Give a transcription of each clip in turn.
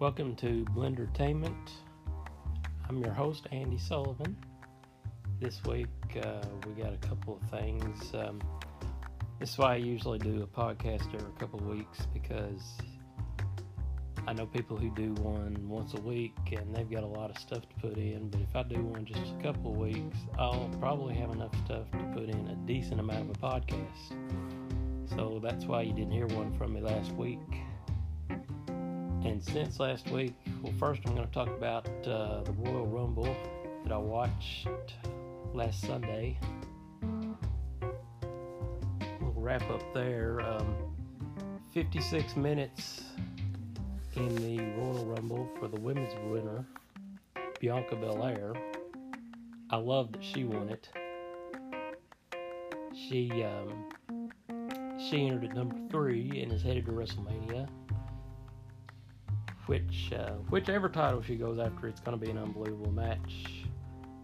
Welcome to Blendertainment. I'm your host, Andy Sullivan. This week uh, we got a couple of things. Um, this is why I usually do a podcast every couple of weeks because I know people who do one once a week and they've got a lot of stuff to put in. But if I do one just a couple of weeks, I'll probably have enough stuff to put in a decent amount of a podcast. So that's why you didn't hear one from me last week. And since last week, well, first I'm going to talk about uh, the Royal Rumble that I watched last Sunday. We'll wrap up there. Um, 56 minutes in the Royal Rumble for the women's winner, Bianca Belair. I love that she won it. She um, she entered at number three and is headed to WrestleMania which uh, whichever title she goes after, it's going to be an unbelievable match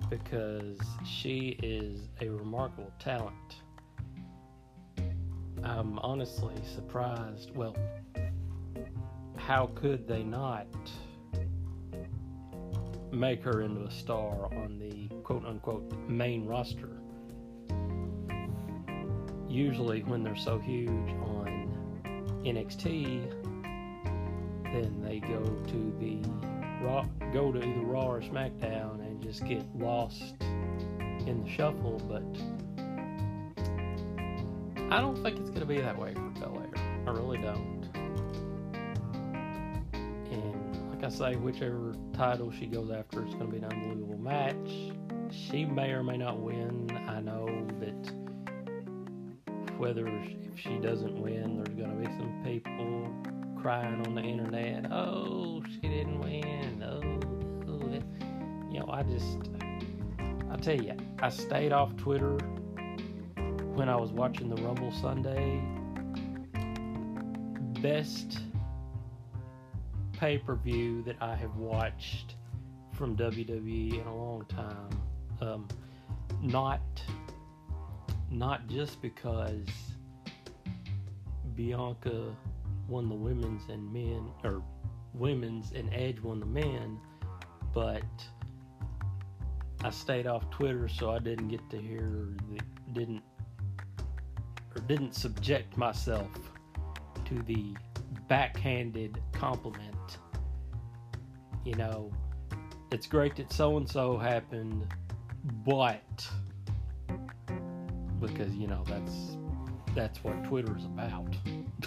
because she is a remarkable talent. I'm honestly surprised. Well, how could they not make her into a star on the quote unquote main roster? Usually, when they're so huge on NXT, then they go to the Raw, go to either Raw or SmackDown and just get lost in the shuffle. But I don't think it's going to be that way for Belair. I really don't. And like I say, whichever title she goes after, it's going to be an unbelievable match. She may or may not win. I know that whether if she doesn't win, there's going to be some people crying on the internet. Oh, she didn't win. Oh, oh. you know, I just, I tell you, I stayed off Twitter when I was watching the Rumble Sunday. Best pay per view that I have watched from WWE in a long time. Um, not, not just because Bianca won the women's and men or women's and Edge won the men, but I stayed off Twitter so I didn't get to hear didn't or didn't subject myself to the backhanded compliment. You know, it's great that so and so happened, but because you know that's that's what Twitter's about.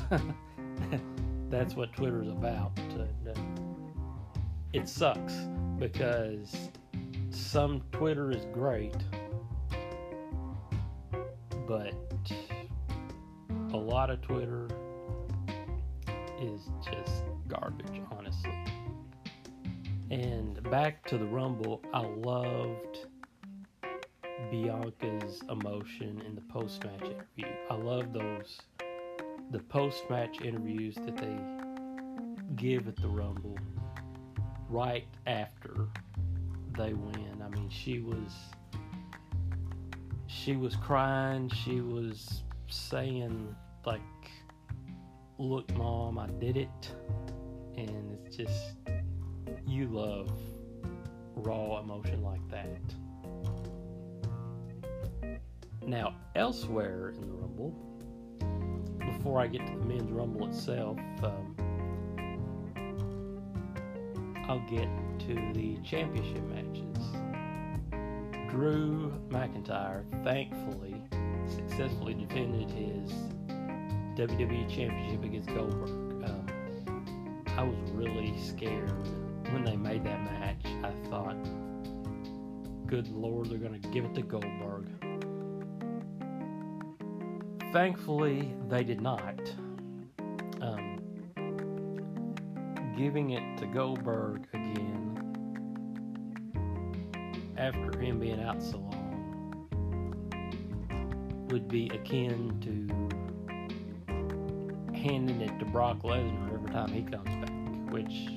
that's what Twitter's about. And, uh, it sucks because some Twitter is great, but a lot of Twitter is just garbage, honestly. And back to the Rumble, I loved Bianca's emotion in the post match interview. I love those the post match interviews that they give at the Rumble right after they win. I mean, she was she was crying. She was saying like, "Look, mom, I did it," and it's just you love raw emotion like that. Now, elsewhere in the Rumble, before I get to the men's rumble itself, um, I'll get to the championship matches. Drew McIntyre, thankfully, successfully defended his WWE Championship against Goldberg. Um, I was really scared when they made that match. I thought, good lord, they're going to give it to Goldberg. Thankfully, they did not. Um, giving it to Goldberg again after him being out so long would be akin to handing it to Brock Lesnar every time he comes back, which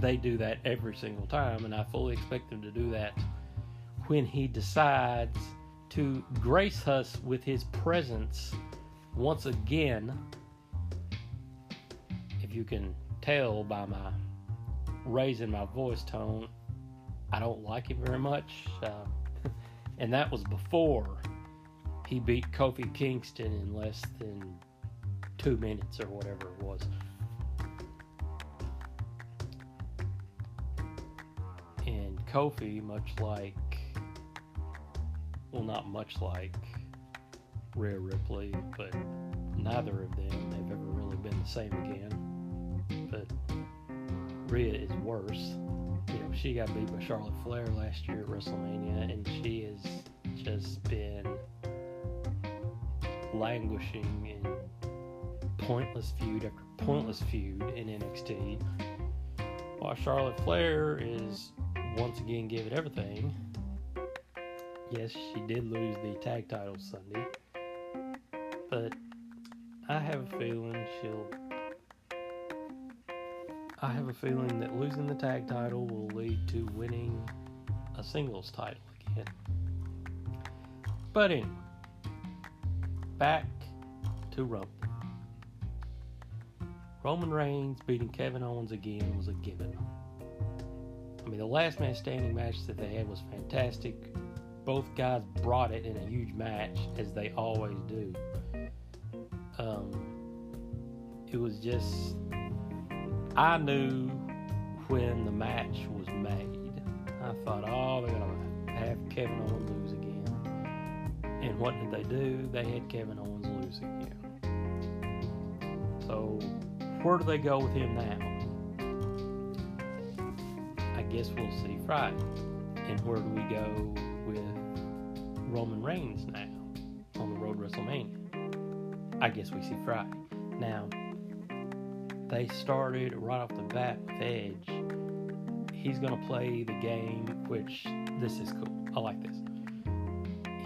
they do that every single time, and I fully expect them to do that when he decides to grace us with his presence once again. If you can tell by my raising my voice tone, I don't like it very much. Uh, and that was before he beat Kofi Kingston in less than two minutes or whatever it was. And Kofi, much like, well, not much like Rhea Ripley, but neither of them have ever really been the same again. But Rhea is worse. You know, she got beat by Charlotte Flair last year at WrestleMania, and she has just been languishing in pointless feud after pointless feud in NXT, while Charlotte Flair is once again giving everything. Yes, she did lose the tag title Sunday, but I have a feeling she'll. I have a feeling that losing the tag title will lead to winning a singles title again. But anyway, back to Rumble. Roman Reigns beating Kevin Owens again was a given. I mean, the last man standing match that they had was fantastic. Both guys brought it in a huge match, as they always do. Um, it was just, I knew when the match was made. I thought, oh, they're to have Kevin Owens lose again. And what did they do? They had Kevin Owens lose again. So, where do they go with him now? I guess we'll see Friday. And where do we go Roman Reigns now on the road to WrestleMania? I guess we see Friday. Now, they started right off the bat with Edge. He's going to play the game, which this is cool. I like this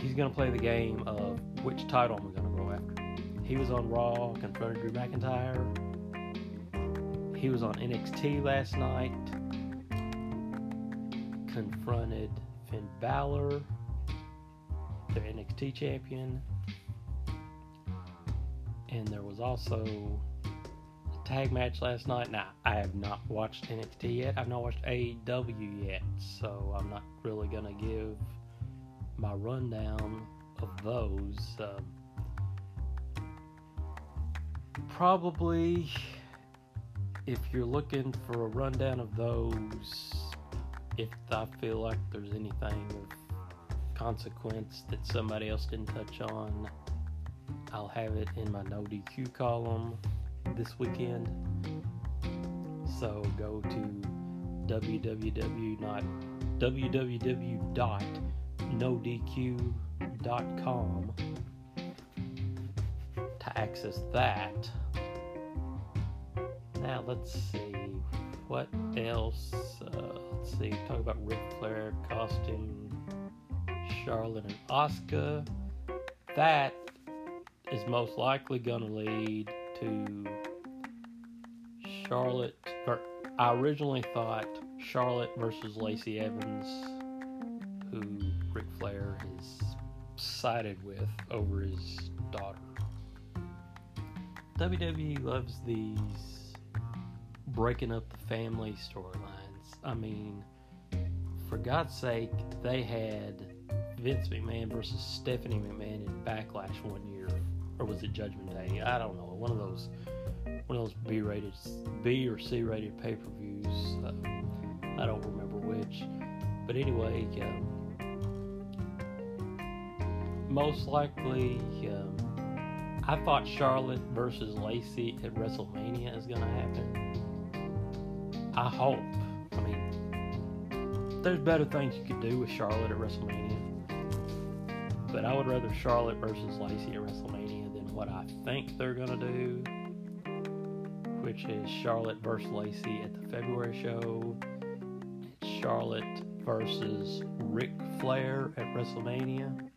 he's going to play the game of which title am I going to go after. He was on Raw, confronted Drew McIntyre. He was on NXT last night, confronted Finn Balor, their NXT champion. And there was also a tag match last night. Now, I have not watched NXT yet. I've not watched AEW yet, so I'm not really going to give my rundown of those. Um, probably, if you're looking for a rundown of those, if I feel like there's anything of consequence that somebody else didn't touch on, I'll have it in my no DQ column this weekend. So go to www. Not www. dot nodq.com to access that. Now let's see what else. Uh, let's see. Talk about Ric Flair costing Charlotte and Asuka. That is most likely going to lead to Charlotte. I originally thought Charlotte versus Lacey Evans, who Ric Flair is sided with over his daughter. WWE loves these breaking up the family storylines. I mean, for God's sake, they had Vince McMahon versus Stephanie McMahon in Backlash one year, or was it Judgment Day? I don't know. One of those, one of those B-rated, B or C-rated pay-per-views. Uh, I don't remember which, but anyway. Uh, most likely, um, I thought Charlotte versus Lacey at WrestleMania is going to happen. I hope. I mean, there's better things you could do with Charlotte at WrestleMania. But I would rather Charlotte versus Lacey at WrestleMania than what I think they're going to do, which is Charlotte versus Lacey at the February show, Charlotte versus Ric Flair at WrestleMania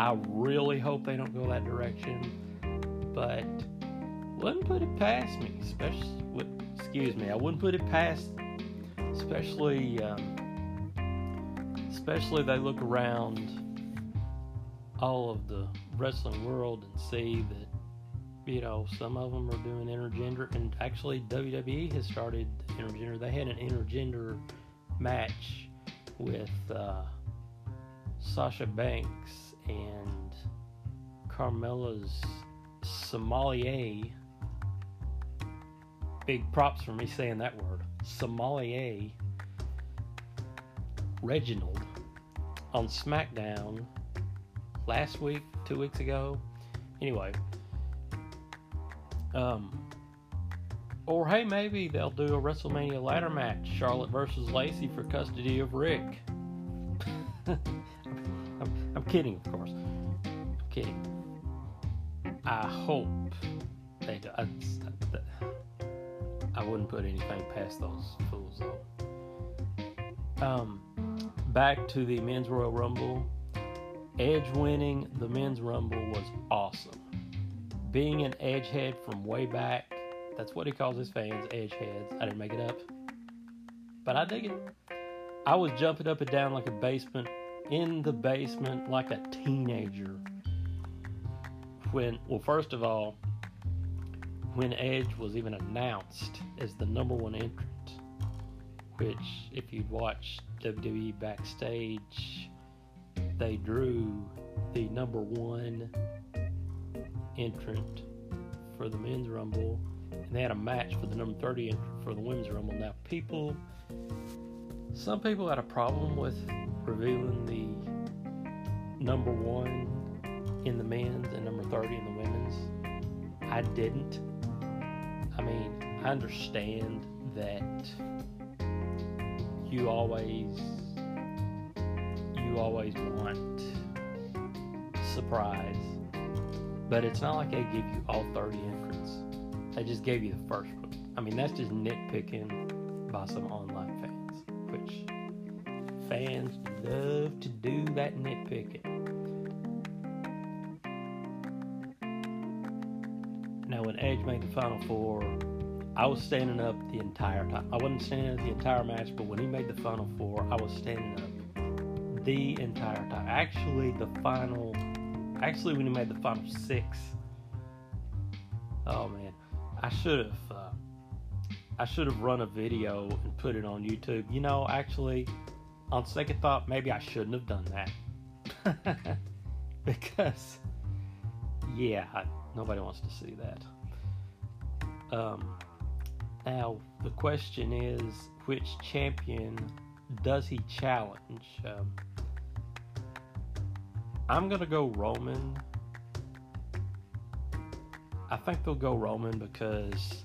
I really hope they don't go that direction, but wouldn't put it past me. Especially, excuse me, I wouldn't put it past, especially, um, especially they look around all of the wrestling world and see that, you know, some of them are doing intergender, and actually WWE has started intergender. They had an intergender match with uh, Sasha Banks and Carmella's sommelier. Big props for me saying that word. Sommelier Reginald on SmackDown last week, two weeks ago. Anyway, um, or hey, maybe they'll do a WrestleMania ladder match: Charlotte versus Lacey for custody of Ric. I'm, I'm kidding, of course. I'm kidding. I hope they do. I, I wouldn't put anything past those fools, though. Um, back to the men's Royal Rumble. Edge winning the men's Rumble was awesome. Being an edgehead from way back, that's what he calls his fans, edgeheads. I didn't make it up. But I dig it. I was jumping up and down like a basement, in the basement like a teenager. When, well, first of all, when Edge was even announced as the number one entrant, which, if you'd watched WWE backstage, they drew the number one entrant for the men's rumble, and they had a match for the number 30 entrant for the women's rumble. Now, people, some people had a problem with revealing the number one in the men's and number 30 in the women's. I didn't. I mean, I understand that you always you always want surprise. But it's not like they give you all 30 entrants. They just gave you the first one. I mean, that's just nitpicking by some online fans, which fans love to do that nitpicking. Now, when Edge made the Final Four, I was standing up the entire time. I wasn't standing up the entire match, but when he made the Final Four, I was standing up the entire time. Actually, the final, actually, when he made the Final Six, oh man, I should have, uh, I should have run a video and put it on YouTube. You know, actually, on second thought, maybe I shouldn't have done that because, yeah, nobody wants to see that. Um, now, the question is which champion does he challenge? Um, I'm going to go Roman. I think they'll go Roman because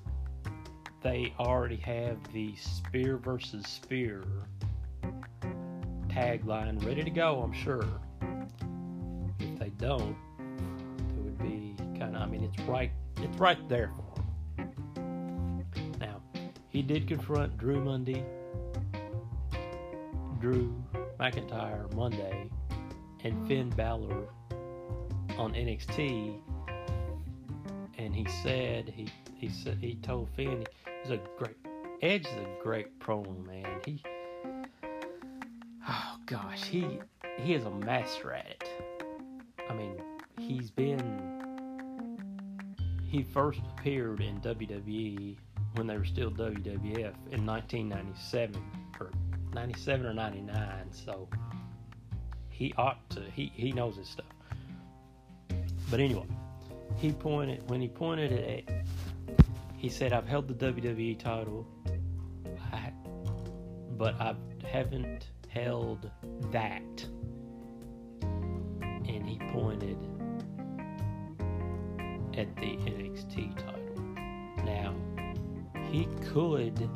they already have the spear versus spear tagline ready to go, I'm sure. If they don't, it would be kind of, I mean, it's right, it's right there for he did confront Drew Monday, Drew McIntyre Monday, and Finn Balor on NXT, and he said he he said he told Finn he's a great Edge is a great promo man. He oh gosh he he is a master at it. I mean he's been he first appeared in WWE when they were still WWF in 1997 or 97 or 99. So he ought to, he, he knows his stuff. But anyway, he pointed, when he pointed it at, he said, I've held the WWE title, I, but I haven't held that. And he pointed at the NXT title. Now, he could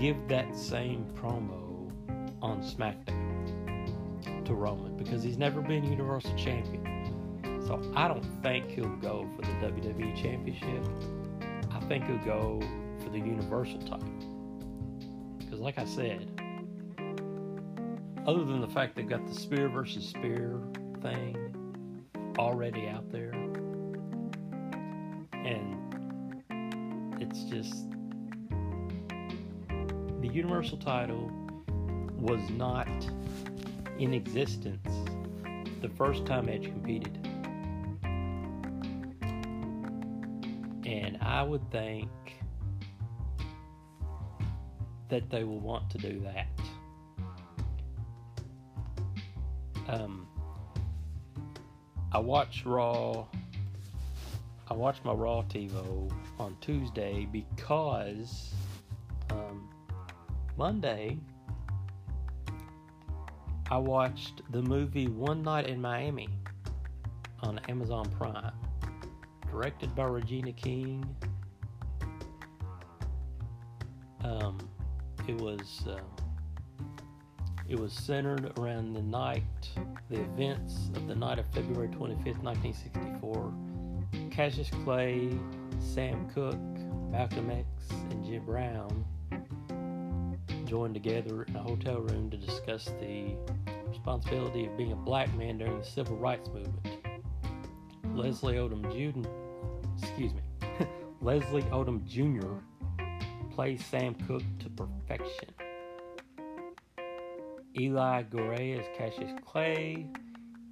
give that same promo on SmackDown to Roman because he's never been Universal Champion. So I don't think he'll go for the WWE Championship. I think he'll go for the Universal title. Because, like I said, other than the fact they've got the spear versus spear thing already out there, Universal title was not in existence the first time Edge competed. And I would think that they will want to do that. Um, I watched Raw. I watched my Raw TiVo on Tuesday because Monday I watched the movie One Night in Miami on Amazon Prime, directed by Regina King. Um, it was uh, it was centered around the night, the events of the night of February 25th, 1964. Cassius Clay, Sam Cooke, Malcolm X, and Jim Brown joined together in a hotel room to discuss the responsibility of being a black man during the civil rights movement. Leslie Odom Jr. Excuse me. Leslie Odom Jr. plays Sam Cooke to perfection. Eli Goree as Cassius Clay,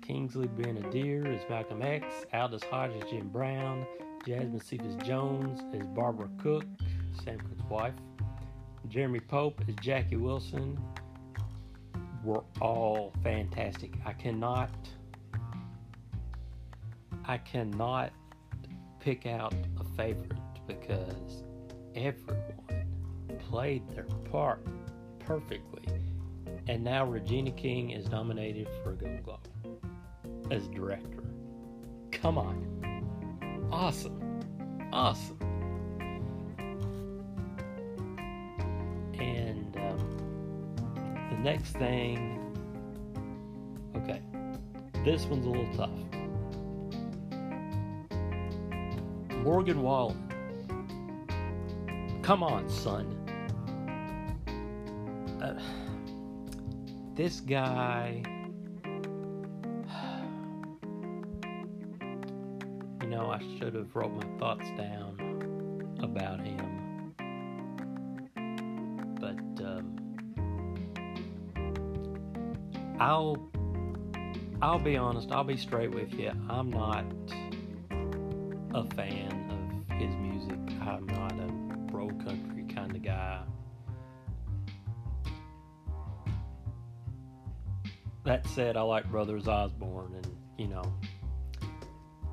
Kingsley Ben-Adir as Malcolm X, Aldis Hodge as Jim Brown, Jasmine Cephas Jones as Barbara Cooke, Sam Cooke's wife, Jeremy Pope as Jackie Wilson were all fantastic. I cannot I cannot pick out a favorite because everyone played their part perfectly. And now Regina King is nominated for a Golden Globe as director. Come on. Awesome. Awesome. Next thing, okay, this one's a little tough. Morgan Wallen. Come on, son. Uh, this guy. You know, I should have wrote my thoughts down about him. I'll I'll be honest, I'll be straight with you. I'm not a fan of his music. I'm not a bro country kind of guy. That said, I like Brothers Osborne, and you know,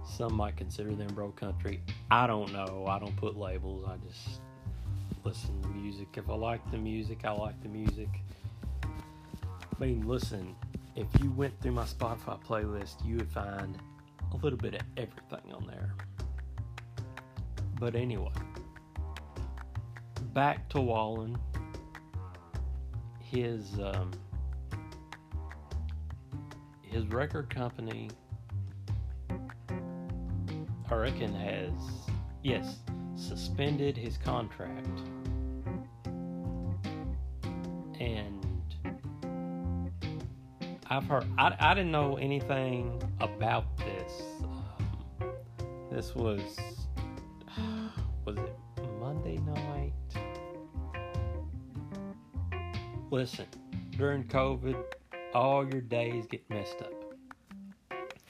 some might consider them bro country. I don't know. I don't put labels. I just listen to music. If I like the music, I like the music. I mean, listen, if you went through my Spotify playlist, you would find a little bit of everything on there. But anyway, back to Wallen. His um, his record company, I reckon, has yes suspended his contract, and I've heard I, I didn't know anything about this. Um, this was was it Monday night? Listen, during COVID, all your days get messed up.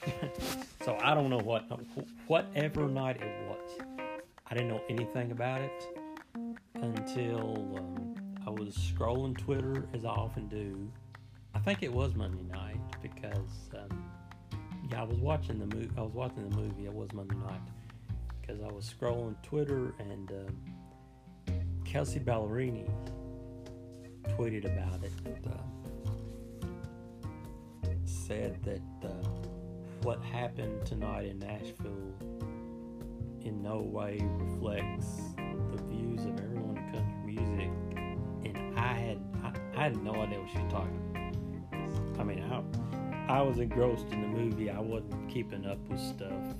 so I don't know what, whatever night it was. I didn't know anything about it until um, I was scrolling Twitter as I often do. I think it was Monday night because um, yeah, I was watching the movie. I was watching the movie. It was Monday night because I was scrolling Twitter and um, Kelsea Ballerini tweeted about it. Uh, said that uh, what happened tonight in Nashville in no way reflects the views of everyone in country music. And I had I, I had no idea what she was talking about. I mean, I, I was engrossed in the movie. I wasn't keeping up with stuff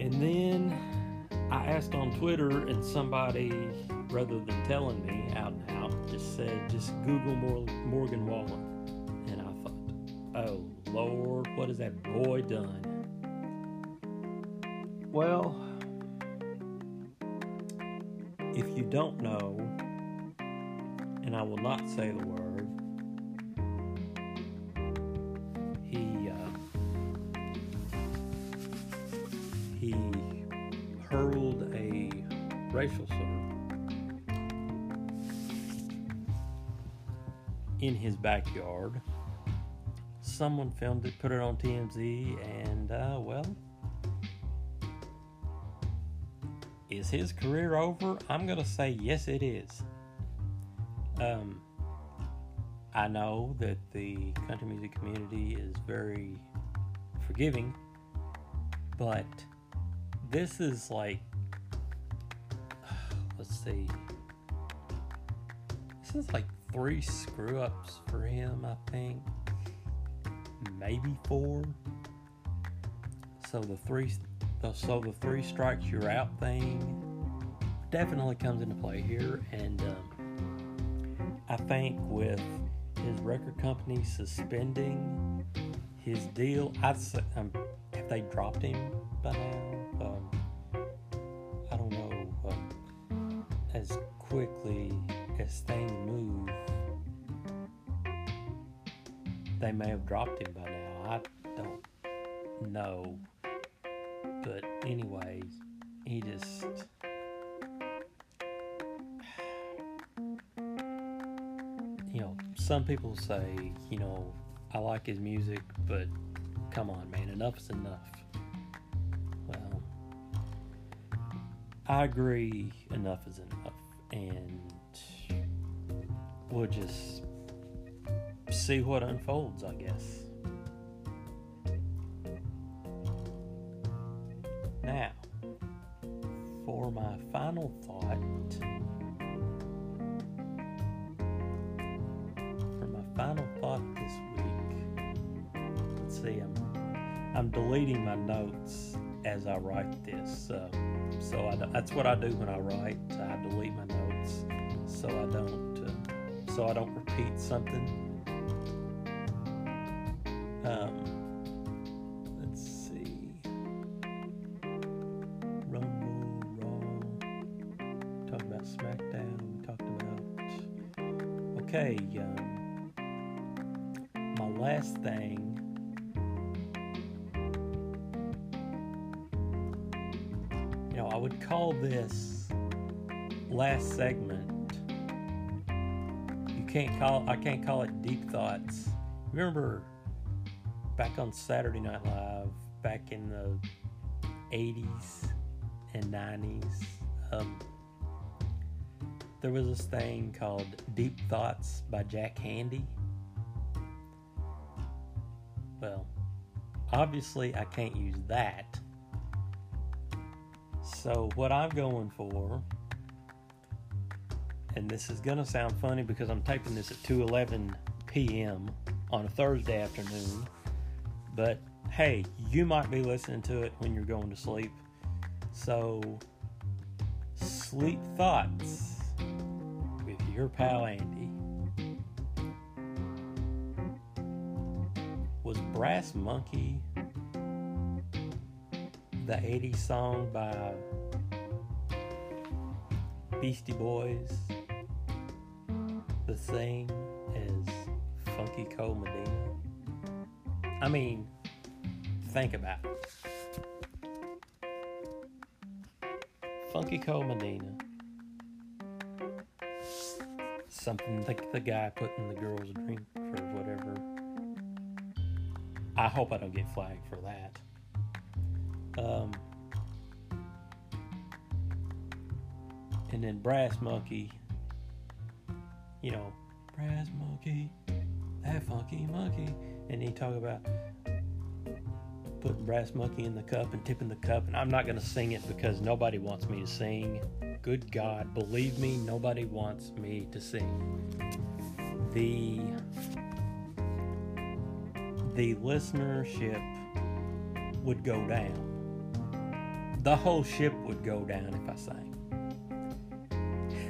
and then I asked on Twitter, and somebody, rather than telling me out and out, just said, just Google Morgan Wallen. And I thought, oh, Lord, what has that boy done? Well, if you don't know, and I will not say the word, he hurled a racial slur in his backyard. Someone filmed it, put it on TMZ, and uh, well, is his career over? I'm gonna say yes, it is. Um, I know that the country music community is very forgiving, but this is like, let's see, this is like three screw ups for him, I think, maybe four. So the three, so the three strikes you're out thing definitely comes into play here, and um, I think with his record company suspending his deal, I um, if they dropped him by now, um, I don't know um, as quickly as things move. They may have dropped him by now. I don't know, but anyways, he just You know, some people say, you know, I like his music, but come on, man, enough is enough. I agree, enough is enough, and we'll just see what unfolds, I guess. Now, for my final thought. For my final thought this week. Let's see, I'm, I'm deleting my notes as I write this. Uh, so I, that's what I do when I write. I delete my notes so I don't uh, so I don't repeat something. Remember back on Saturday Night Live back in the 80s and 90s um, there was this thing called Deep Thoughts by Jack Handey. Well, obviously I can't use that. So what I'm going for, and this is gonna sound funny because I'm taping this at 2:11 p.m. on a Thursday afternoon, but hey, you might be listening to it when you're going to sleep. So, sleep thoughts with your pal Andy. was Brass Monkey the 80s song by Beastie Boys the as Funky Cold Medina? I mean, think about it. Funky Cold Medina. Something like the guy putting the girl's drink or whatever I hope I don't get flagged for that. Um, and then Brass Monkey, you know, Brass Monkey, that funky monkey. And he talk about putting Brass Monkey in the cup and tipping the cup. And I'm not going to sing it because nobody wants me to sing. Good God, believe me, nobody wants me to sing. The the listenership would go down. The whole ship would go down if I sang.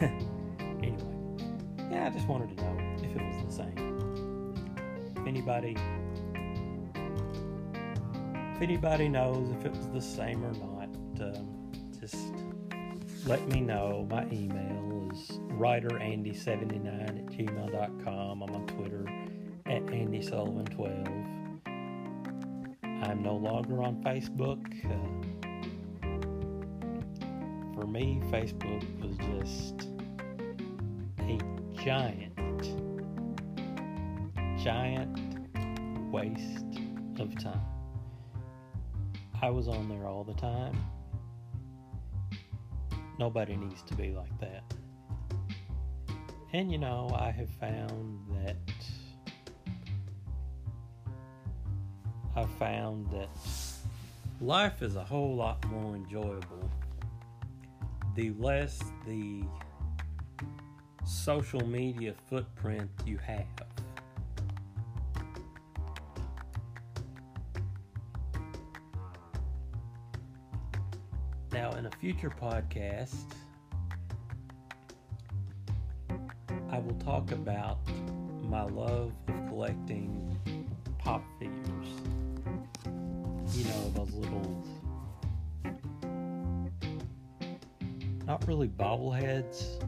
anyway, yeah, I just wanted to know anybody, if anybody knows if it was the same or not, um, just let me know. My email is writerandy79 at gmail.com. I'm on Twitter at Andy Sullivan 12. I'm no longer on Facebook. Uh, for me, Facebook was just a giant, giant waste of time. I was on there all the time. Nobody needs to be like that. And you know, I have found that I found that life is a whole lot more enjoyable the less the social media footprint you have. Now, in a future podcast, I will talk about my love of collecting pop figures. You know, those little, not really bobbleheads,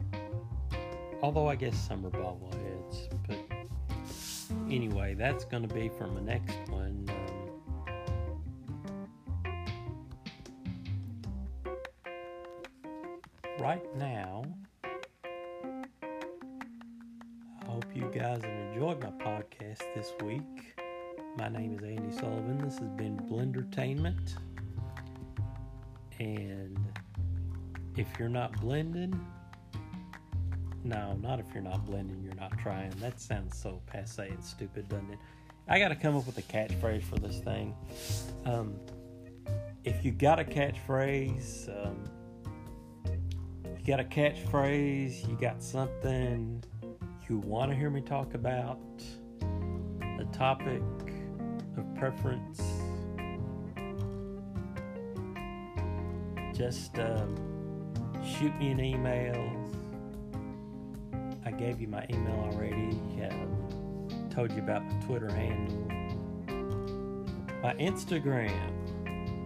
although I guess some are bobbleheads. But anyway, that's going to be for my next right now, I hope you guys have enjoyed my podcast this week. My name is Andy Sullivan. This has been Blendertainment. And if you're not blending, no, not if you're not blending, you're not trying. That sounds so passe and stupid, doesn't it? I got to come up with a catchphrase for this thing. Um, if you got a catchphrase, um, you got a catchphrase, you got something you want to hear me talk about, a topic of preference, just um, shoot me an email. I gave you my email already. Told you about my Twitter handle. My Instagram.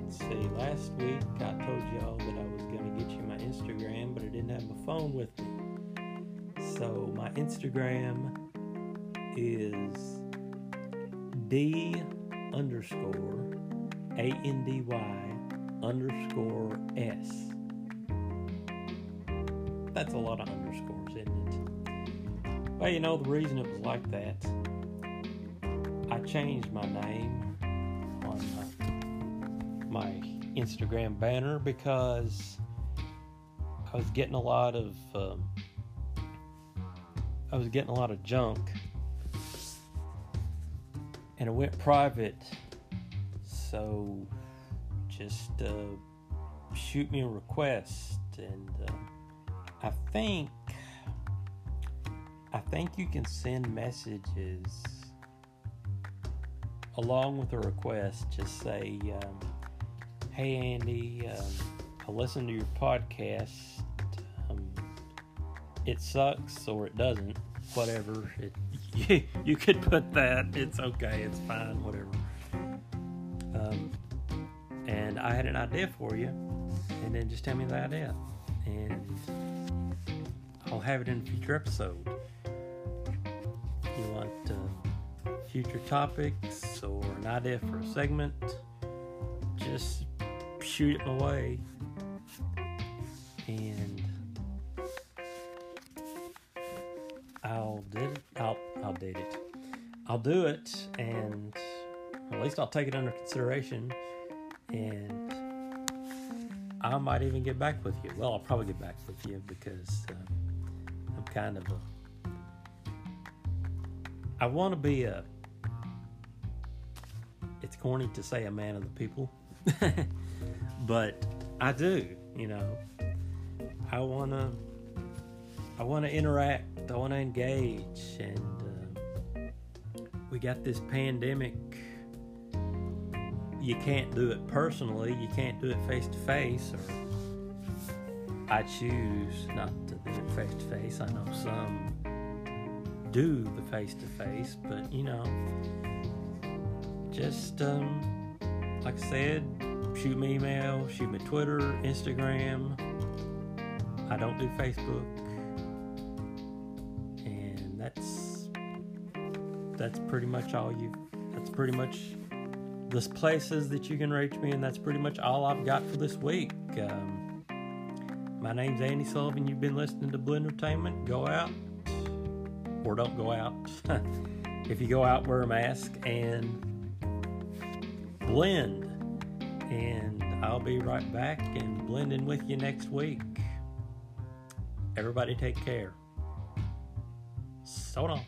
Let's see, last week I told y'all that I was going to get you my Instagram, didn't have my phone with me. So my Instagram is D underscore A N D Y underscore S. That's a lot of underscores, isn't it? Well, you know, the reason it was like that, I changed my name on my, my Instagram banner because I was getting a lot of um, I was getting a lot of junk, and it went private. So just uh, shoot me a request, and uh, I think I think you can send messages along with a request. Just say, um, "Hey Andy, um, I listened to your podcast. It sucks or it doesn't, whatever. It, you, you could put that. It's okay. It's fine. Whatever." Um, and I had an idea for you, and then just tell me the idea, and I'll have it in a future episode. You want uh, future topics or an idea for a segment? Just shoot it my way, and I'll do it, and at least I'll take it under consideration and I might even get back with you. Well, I'll probably get back with you because uh, I'm kind of a. I want to be a. It's corny to say a man of the people, but I do. You know, I want to. I want to interact. I want to engage, and we got this pandemic you can't do it personally, you can't do it face to face, or I choose not to do it face to face. I know some do the face to face, but you know, just um, like I said, shoot me email, shoot me Twitter, Instagram. I don't do Facebook, that's pretty much all you. That's pretty much the places that you can reach me, and that's pretty much all I've got for this week. Um, My name's Andy Sullivan. You've been listening to Blendertainment Go out or don't go out. if you go out, wear a mask and blend. And I'll be right back and blending with you next week. Everybody take care. So long.